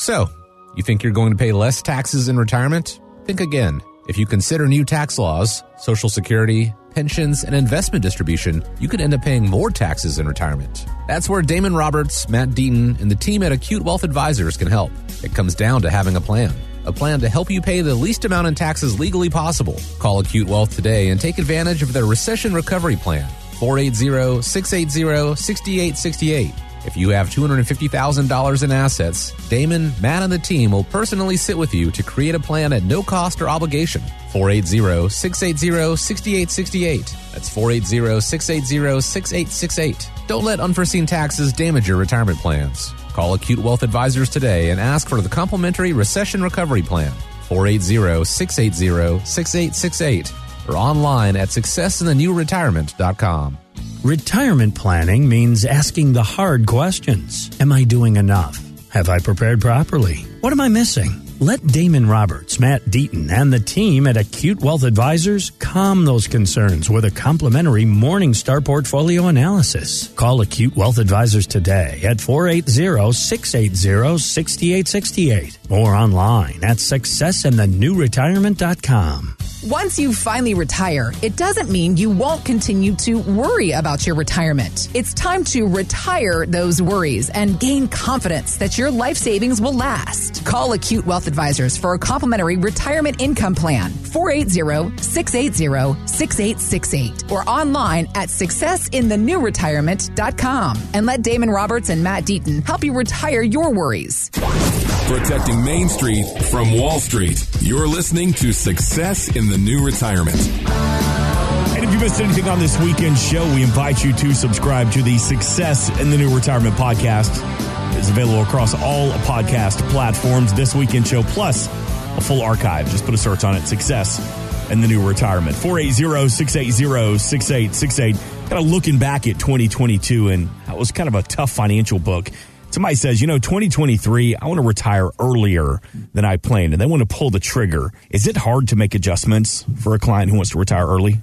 So, you think you're going to pay less taxes in retirement? Think again. If you consider new tax laws, Social Security, pensions, and investment distribution, you could end up paying more taxes in retirement. That's where Damon Roberts, Matt Deaton, and the team at Acute Wealth Advisors can help. It comes down to having a plan. A plan to help you pay the least amount in taxes legally possible. Call Acute Wealth today and take advantage of their recession recovery plan. 480 680 6868. If you have $250,000 in assets, Damon, Matt, and the team will personally sit with you to create a plan at no cost or obligation. 480 680 6868. That's 480 680 6868. Don't let unforeseen taxes damage your retirement plans. Call Acute Wealth Advisors today and ask for the complimentary recession recovery plan. 480 680 6868 or online at successinthenewretirement.com. Retirement planning means asking the hard questions. Am I doing enough? Have I prepared properly? What am I missing? Let Damon Roberts, Matt Deaton, and the team at Acute Wealth Advisors calm those concerns with a complimentary Morningstar portfolio analysis. Call Acute Wealth Advisors today at 480-680-6868 or online at successinthenewretirement.com. Once you finally retire, it doesn't mean you won't continue to worry about your retirement. It's time to retire those worries and gain confidence that your life savings will last. Call Acute Wealth Advisors for a complimentary retirement income plan. 480-680-6868 or online at successinthenewretirement.com and let Damon Roberts and Matt Deaton help you retire your worries. Protecting Main Street from Wall Street. You're listening to Success in the New Retirement. And if you missed anything on this weekend show, we invite you to subscribe to the Success in the New Retirement podcast. It's available across all podcast platforms. This weekend show plus a full archive. Just put a search on it. Success in the New Retirement. 480-680-6868. Kind of looking back at 2022 and that was kind of a tough financial book. Somebody says, you know, 2023, I want to retire earlier than I planned and they want to pull the trigger. Is it hard to make adjustments for a client who wants to retire early?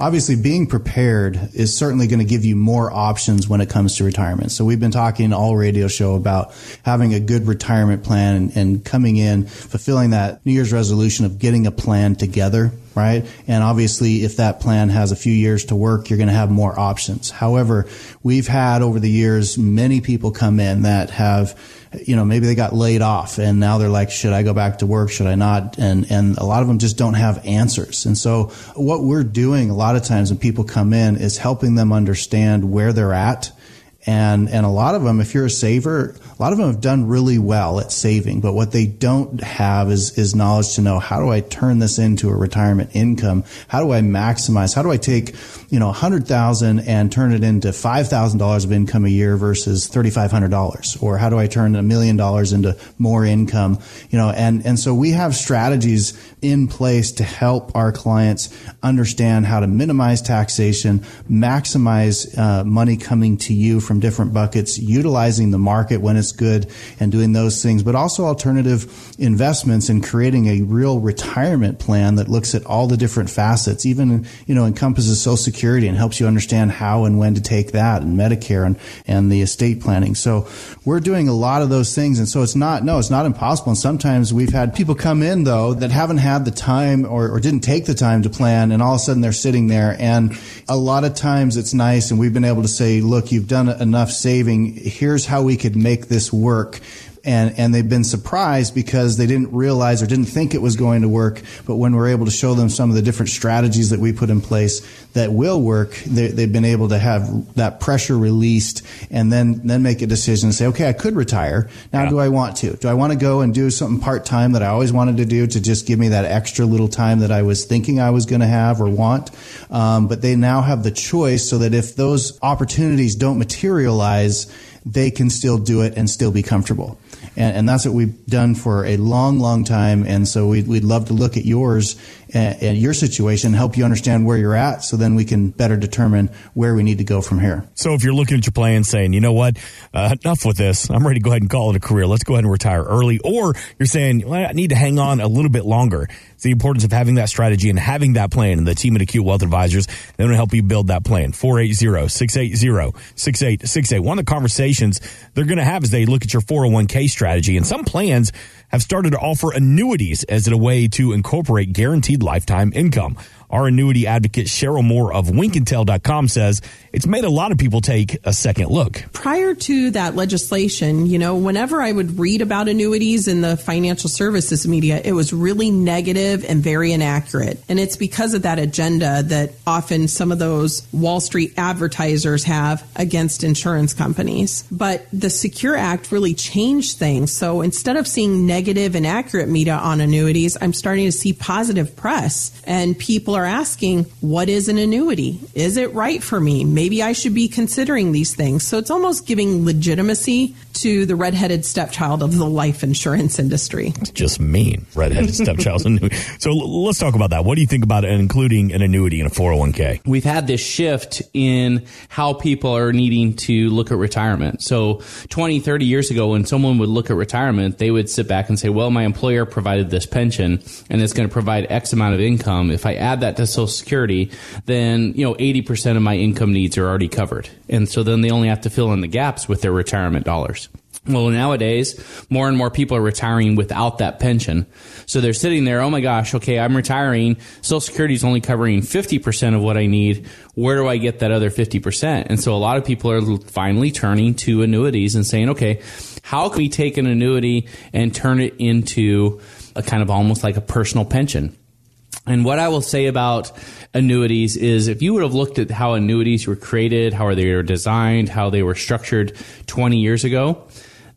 Obviously, being prepared is certainly going to give you more options when it comes to retirement. So we've been talking all radio show about having a good retirement plan and, and coming in, fulfilling that New Year's resolution of getting a plan together right? And obviously, if that plan has a few years to work, you're going to have more options. However, we've had over the years many people come in that have, you know, maybe they got laid off and now they're like, should I go back to work? Should I not? And, and a lot of them just don't have answers. And so what we're doing a lot of times when people come in is helping them understand where they're at. And, and a lot of them, if you're a saver, a lot of them have done really well at saving, but what they don't have is, is knowledge to know how do I turn this into a retirement income? How do I maximize? How do I take, you know, a hundred thousand and turn it into five thousand dollars of income a year versus thirty five hundred dollars? Or how do I turn a million dollars into more income? You know, and, and so we have strategies in place to help our clients understand how to minimize taxation, maximize uh, money coming to you from different buckets, utilizing the market when it's good and doing those things, but also alternative investments and creating a real retirement plan that looks at all the different facets, even, you know, encompasses social security and helps you understand how and when to take that and Medicare and, and the estate planning. So we're doing a lot of those things. And so it's not, no, it's not impossible. And sometimes we've had people come in though that haven't had the time or, or didn't take the time to plan and all of a sudden they're sitting there and a lot of times it's nice and we've been able to say, look, you've done enough saving. Here's how we could make this work and and they've been surprised because they didn't realize or didn't think it was going to work. But when we're able to show them some of the different strategies that we put in place that will work, they, have been able to have that pressure released and then then make a decision and say, okay, I could retire. Now, yeah. do I want to? Do I want to go and do something part time that I always wanted to do to just give me that extra little time that I was thinking I was going to have or want? Um, but they now have the choice so that if those opportunities don't materialize, they can still do it and still be comfortable. And, and that's what we've done for a long, long time. And so we'd, we'd love to look at yours and, and your situation, help you understand where you're at, so then we can better determine where we need to go from here. So if you're looking at your plan saying, you know what, uh, enough with this, I'm ready to go ahead and call it a career. Let's go ahead and retire early. Or you're saying, well, I need to hang on a little bit longer. It's the importance of having that strategy and having that plan. And the team at Acute Wealth Advisors, they're going to help you build that plan. 480-680-6868. One of the conversations they're going to have as they look at your 401k strategy. And some plans have started to offer annuities as a way to incorporate guaranteed lifetime income. Our annuity advocate Sheryl Moore of winkintel.com says it's made a lot of people take a second look. Prior to that legislation, you know, whenever I would read about annuities in the financial services media, it was really negative and very inaccurate. And it's because of that agenda that often some of those Wall Street advertisers have against insurance companies. But the Secure Act really changed things. So instead of seeing negative and accurate media on annuities, I'm starting to see positive press and people are asking, what is an annuity? Is it right for me? Maybe I should be considering these things. So it's almost giving legitimacy to the redheaded stepchild of the life insurance industry. It's just mean, redheaded stepchild. so let's talk about that. What do you think about including an annuity in a 401k? We've had this shift in how people are needing to look at retirement. So 20, 30 years ago, when someone would look at retirement, they would sit back and say, well, my employer provided this pension and it's going to provide X amount of income. If I add that to Social Security, then, you know, 80% of my income needs are already covered. And so then they only have to fill in the gaps with their retirement dollars. Well, nowadays, more and more people are retiring without that pension. So they're sitting there, oh my gosh, okay, I'm retiring. Social Security is only covering 50% of what I need. Where do I get that other 50%? And so a lot of people are finally turning to annuities and saying, okay, how can we take an annuity and turn it into a kind of almost like a personal pension? And what I will say about annuities is if you would have looked at how annuities were created, how they were designed, how they were structured 20 years ago,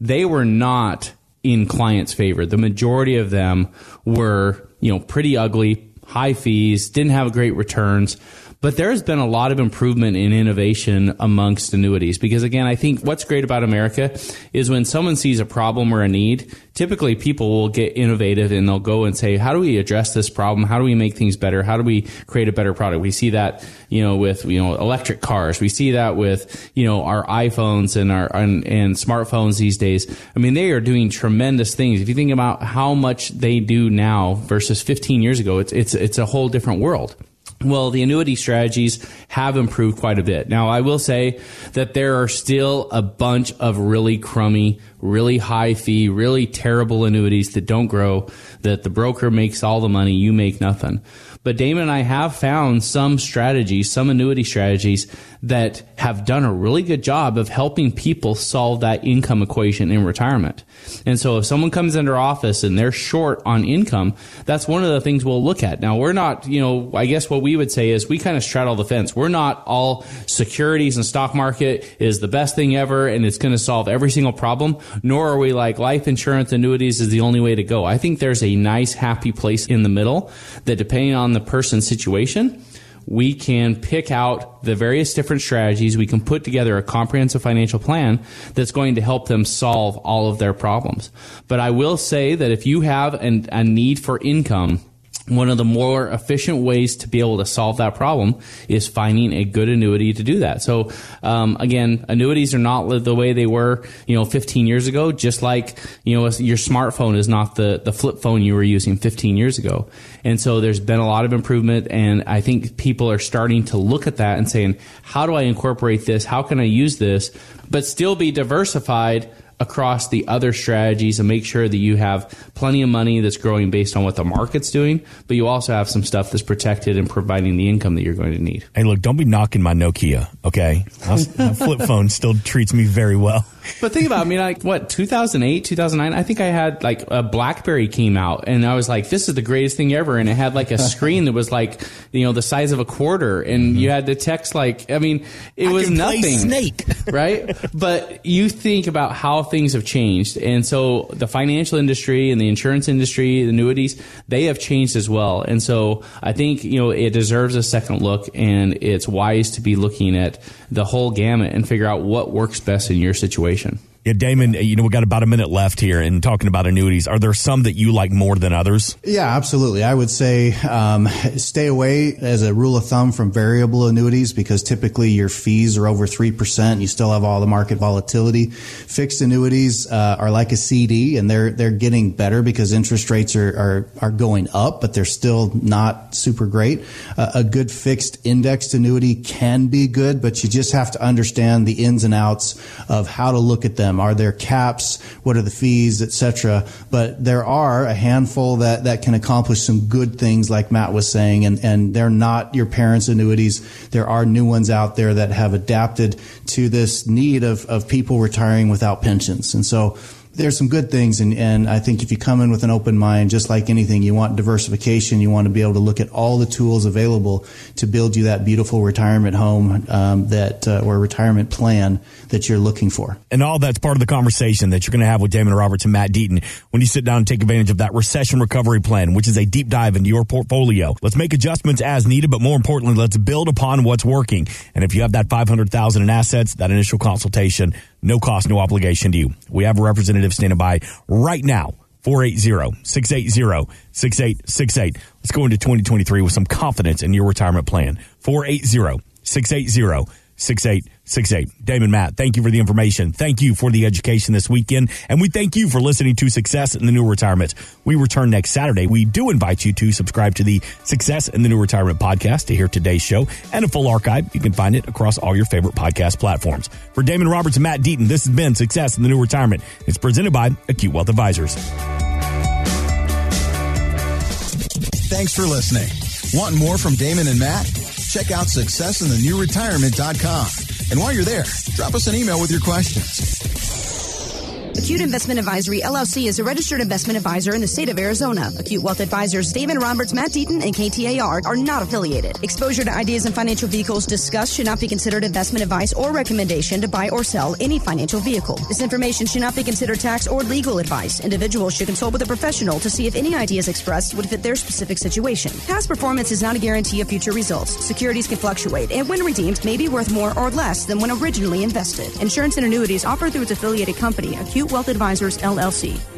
they were not in clients' favor. The majority of them were, you know, pretty ugly, high fees, didn't have great returns. But there's been a lot of improvement in innovation amongst annuities because again, I think what's great about America is when someone sees a problem or a need, typically people will get innovative and they'll go and say, how do we address this problem? How do we make things better? How do we create a better product? We see that, you know, with, you know, electric cars. We see that with, you know, our iPhones and our, and, and smartphones these days. I mean, they are doing tremendous things. If you think about how much they do now versus 15 years ago, it's, it's, it's a whole different world. Well, the annuity strategies have improved quite a bit. Now, I will say that there are still a bunch of really crummy, really high fee, really terrible annuities that don't grow, that the broker makes all the money, you make nothing. But Damon and I have found some strategies, some annuity strategies that have done a really good job of helping people solve that income equation in retirement. And so if someone comes into our office and they're short on income, that's one of the things we'll look at. Now, we're not, you know, I guess what we would say is we kind of straddle the fence. We're not all securities and stock market is the best thing ever and it's going to solve every single problem, nor are we like life insurance annuities is the only way to go. I think there's a nice, happy place in the middle that depending on the person's situation, we can pick out the various different strategies. We can put together a comprehensive financial plan that's going to help them solve all of their problems. But I will say that if you have an, a need for income, one of the more efficient ways to be able to solve that problem is finding a good annuity to do that. So, um, again, annuities are not the way they were, you know, 15 years ago. Just like you know, your smartphone is not the the flip phone you were using 15 years ago. And so, there's been a lot of improvement, and I think people are starting to look at that and saying, "How do I incorporate this? How can I use this, but still be diversified?" Across the other strategies and make sure that you have plenty of money that's growing based on what the market's doing, but you also have some stuff that's protected and providing the income that you're going to need. Hey, look, don't be knocking my Nokia, okay? My flip phone still treats me very well. But think about, it, I mean, like what 2008, 2009. I think I had like a BlackBerry came out, and I was like, "This is the greatest thing ever!" And it had like a screen that was like, you know, the size of a quarter, and mm-hmm. you had to text like, I mean, it I was nothing, Snake, right? But you think about how things have changed, and so the financial industry and the insurance industry, the annuities, they have changed as well. And so I think you know it deserves a second look, and it's wise to be looking at the whole gamut and figure out what works best in your situation situation. Yeah, Damon, you know, we got about a minute left here and talking about annuities. Are there some that you like more than others? Yeah, absolutely. I would say um, stay away as a rule of thumb from variable annuities because typically your fees are over 3%. And you still have all the market volatility. Fixed annuities uh, are like a CD and they're, they're getting better because interest rates are, are, are going up, but they're still not super great. Uh, a good fixed indexed annuity can be good, but you just have to understand the ins and outs of how to look at them. Are there caps? What are the fees, etc. But there are a handful that, that can accomplish some good things, like Matt was saying, and, and they're not your parents' annuities. There are new ones out there that have adapted to this need of, of people retiring without pensions. And so there's some good things, and, and I think if you come in with an open mind, just like anything, you want diversification. You want to be able to look at all the tools available to build you that beautiful retirement home um, that uh, or retirement plan that you're looking for. And all that's part of the conversation that you're going to have with Damon Roberts and Matt Deaton when you sit down and take advantage of that recession recovery plan, which is a deep dive into your portfolio. Let's make adjustments as needed, but more importantly, let's build upon what's working. And if you have that 500,000 in assets, that initial consultation no cost, no obligation to you. We have a representative standing by right now. 480-680-6868. Let's go into 2023 with some confidence in your retirement plan. 480-680 6868. Damon Matt, thank you for the information. Thank you for the education this weekend. And we thank you for listening to Success in the New Retirement. We return next Saturday. We do invite you to subscribe to the Success in the New Retirement podcast to hear today's show and a full archive. You can find it across all your favorite podcast platforms. For Damon Roberts and Matt Deaton, this has been Success in the New Retirement. It's presented by Acute Wealth Advisors. Thanks for listening. Want more from Damon and Matt? check out successinthenewretirement.com. And while you're there, drop us an email with your questions. Acute Investment Advisory LLC is a registered investment advisor in the state of Arizona. Acute Wealth Advisors David Roberts, Matt Deaton, and KTAR are not affiliated. Exposure to ideas and financial vehicles discussed should not be considered investment advice or recommendation to buy or sell any financial vehicle. This information should not be considered tax or legal advice. Individuals should consult with a professional to see if any ideas expressed would fit their specific situation. Past performance is not a guarantee of future results. Securities can fluctuate, and when redeemed, may be worth more or less than when originally invested. Insurance and annuities offered through its affiliated company, Acute Wealth Advisors, LLC.